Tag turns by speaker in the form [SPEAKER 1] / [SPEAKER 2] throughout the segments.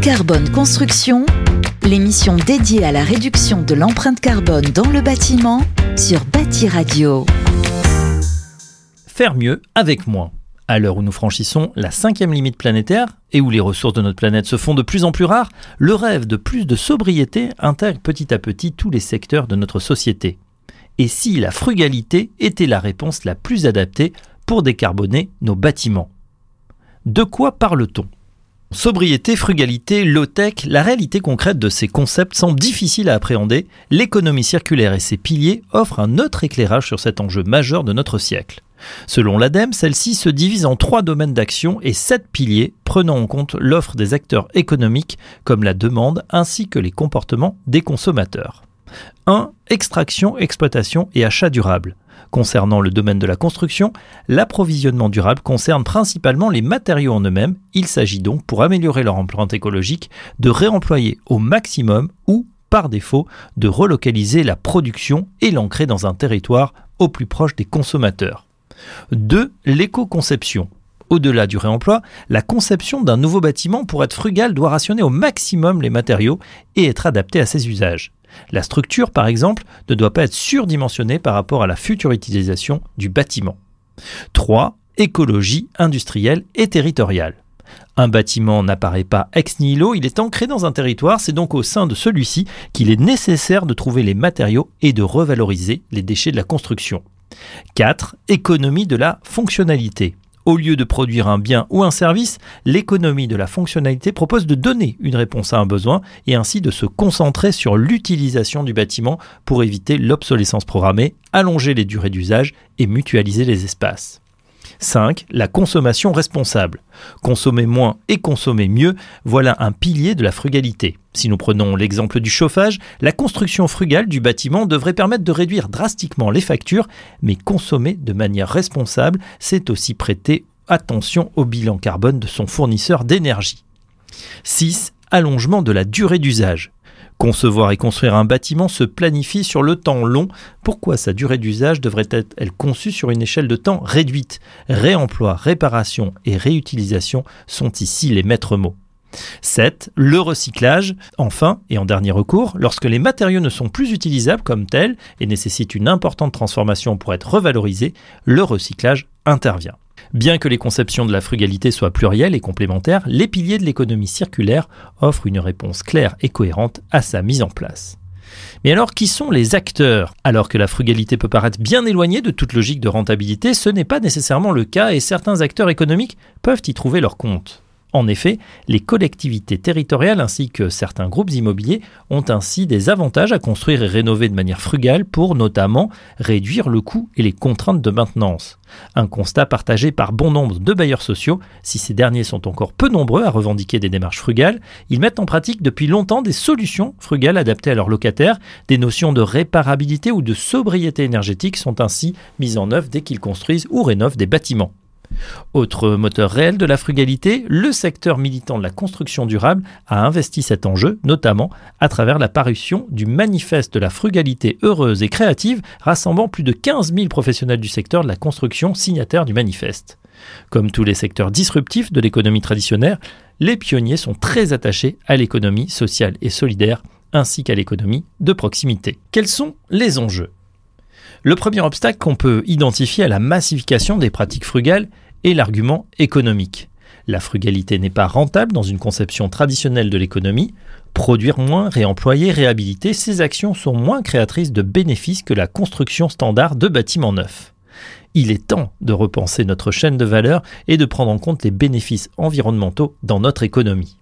[SPEAKER 1] Carbone Construction, l'émission dédiée à la réduction de l'empreinte carbone dans le bâtiment sur Bâti Radio.
[SPEAKER 2] Faire mieux avec moins. À l'heure où nous franchissons la cinquième limite planétaire et où les ressources de notre planète se font de plus en plus rares, le rêve de plus de sobriété intègre petit à petit tous les secteurs de notre société. Et si la frugalité était la réponse la plus adaptée pour décarboner nos bâtiments? De quoi parle-t-on? Sobriété, frugalité, low-tech, la réalité concrète de ces concepts semble difficile à appréhender. L'économie circulaire et ses piliers offrent un autre éclairage sur cet enjeu majeur de notre siècle. Selon l'ADEME, celle-ci se divise en trois domaines d'action et sept piliers, prenant en compte l'offre des acteurs économiques comme la demande ainsi que les comportements des consommateurs. 1. Extraction, exploitation et achat durable. Concernant le domaine de la construction, l'approvisionnement durable concerne principalement les matériaux en eux-mêmes. Il s'agit donc, pour améliorer leur empreinte écologique, de réemployer au maximum ou, par défaut, de relocaliser la production et l'ancrer dans un territoire au plus proche des consommateurs. 2. L'éco-conception. Au-delà du réemploi, la conception d'un nouveau bâtiment pour être frugal doit rationner au maximum les matériaux et être adapté à ses usages. La structure, par exemple, ne doit pas être surdimensionnée par rapport à la future utilisation du bâtiment. 3. Écologie industrielle et territoriale. Un bâtiment n'apparaît pas ex nihilo, il est ancré dans un territoire, c'est donc au sein de celui-ci qu'il est nécessaire de trouver les matériaux et de revaloriser les déchets de la construction. 4. Économie de la fonctionnalité. Au lieu de produire un bien ou un service, l'économie de la fonctionnalité propose de donner une réponse à un besoin et ainsi de se concentrer sur l'utilisation du bâtiment pour éviter l'obsolescence programmée, allonger les durées d'usage et mutualiser les espaces. 5. La consommation responsable. Consommer moins et consommer mieux, voilà un pilier de la frugalité. Si nous prenons l'exemple du chauffage, la construction frugale du bâtiment devrait permettre de réduire drastiquement les factures, mais consommer de manière responsable, c'est aussi prêter attention au bilan carbone de son fournisseur d'énergie. 6. Allongement de la durée d'usage. Concevoir et construire un bâtiment se planifie sur le temps long. Pourquoi sa durée d'usage devrait être conçue sur une échelle de temps réduite? Réemploi, réparation et réutilisation sont ici les maîtres mots. 7. Le recyclage. Enfin, et en dernier recours, lorsque les matériaux ne sont plus utilisables comme tels et nécessitent une importante transformation pour être revalorisés, le recyclage intervient. Bien que les conceptions de la frugalité soient plurielles et complémentaires, les piliers de l'économie circulaire offrent une réponse claire et cohérente à sa mise en place. Mais alors, qui sont les acteurs? Alors que la frugalité peut paraître bien éloignée de toute logique de rentabilité, ce n'est pas nécessairement le cas et certains acteurs économiques peuvent y trouver leur compte. En effet, les collectivités territoriales ainsi que certains groupes immobiliers ont ainsi des avantages à construire et rénover de manière frugale pour notamment réduire le coût et les contraintes de maintenance. Un constat partagé par bon nombre de bailleurs sociaux, si ces derniers sont encore peu nombreux à revendiquer des démarches frugales, ils mettent en pratique depuis longtemps des solutions frugales adaptées à leurs locataires, des notions de réparabilité ou de sobriété énergétique sont ainsi mises en œuvre dès qu'ils construisent ou rénovent des bâtiments. Autre moteur réel de la frugalité, le secteur militant de la construction durable a investi cet enjeu, notamment à travers la parution du manifeste de la frugalité heureuse et créative, rassemblant plus de 15 000 professionnels du secteur de la construction signataires du manifeste. Comme tous les secteurs disruptifs de l'économie traditionnelle, les pionniers sont très attachés à l'économie sociale et solidaire, ainsi qu'à l'économie de proximité. Quels sont les enjeux? Le premier obstacle qu'on peut identifier à la massification des pratiques frugales est l'argument économique. La frugalité n'est pas rentable dans une conception traditionnelle de l'économie. Produire moins, réemployer, réhabiliter, ces actions sont moins créatrices de bénéfices que la construction standard de bâtiments neufs. Il est temps de repenser notre chaîne de valeur et de prendre en compte les bénéfices environnementaux dans notre économie.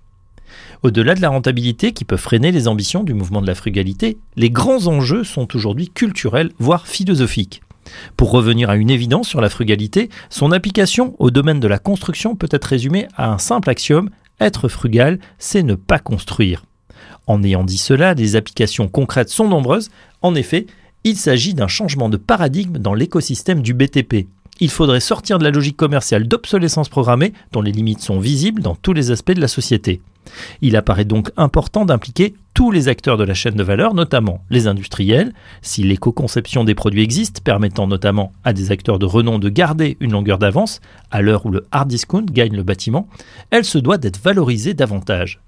[SPEAKER 2] Au-delà de la rentabilité qui peut freiner les ambitions du mouvement de la frugalité, les grands enjeux sont aujourd'hui culturels, voire philosophiques. Pour revenir à une évidence sur la frugalité, son application au domaine de la construction peut être résumée à un simple axiome, être frugal, c'est ne pas construire. En ayant dit cela, les applications concrètes sont nombreuses. En effet, il s'agit d'un changement de paradigme dans l'écosystème du BTP, il faudrait sortir de la logique commerciale d'obsolescence programmée, dont les limites sont visibles dans tous les aspects de la société. Il apparaît donc important d'impliquer tous les acteurs de la chaîne de valeur, notamment les industriels, si l'éco-conception des produits existe, permettant notamment à des acteurs de renom de garder une longueur d'avance, à l'heure où le hard discount gagne le bâtiment, elle se doit d'être valorisée davantage.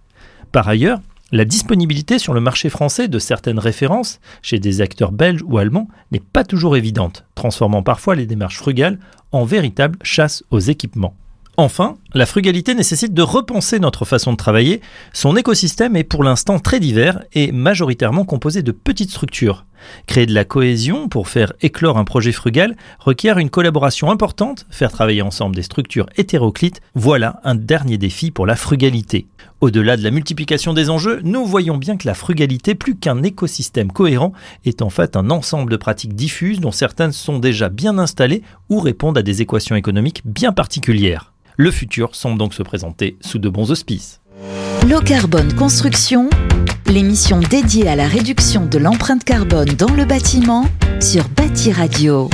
[SPEAKER 2] Par ailleurs, la disponibilité sur le marché français de certaines références chez des acteurs belges ou allemands n'est pas toujours évidente, transformant parfois les démarches frugales en véritable chasse aux équipements. Enfin, la frugalité nécessite de repenser notre façon de travailler. Son écosystème est pour l'instant très divers et majoritairement composé de petites structures. Créer de la cohésion pour faire éclore un projet frugal requiert une collaboration importante, faire travailler ensemble des structures hétéroclites, voilà un dernier défi pour la frugalité. Au-delà de la multiplication des enjeux, nous voyons bien que la frugalité, plus qu'un écosystème cohérent, est en fait un ensemble de pratiques diffuses dont certaines sont déjà bien installées ou répondent à des équations économiques bien particulières. Le futur semble donc se présenter sous de bons auspices.
[SPEAKER 1] Low Carbone Construction, l'émission dédiée à la réduction de l'empreinte carbone dans le bâtiment sur Bâti Radio.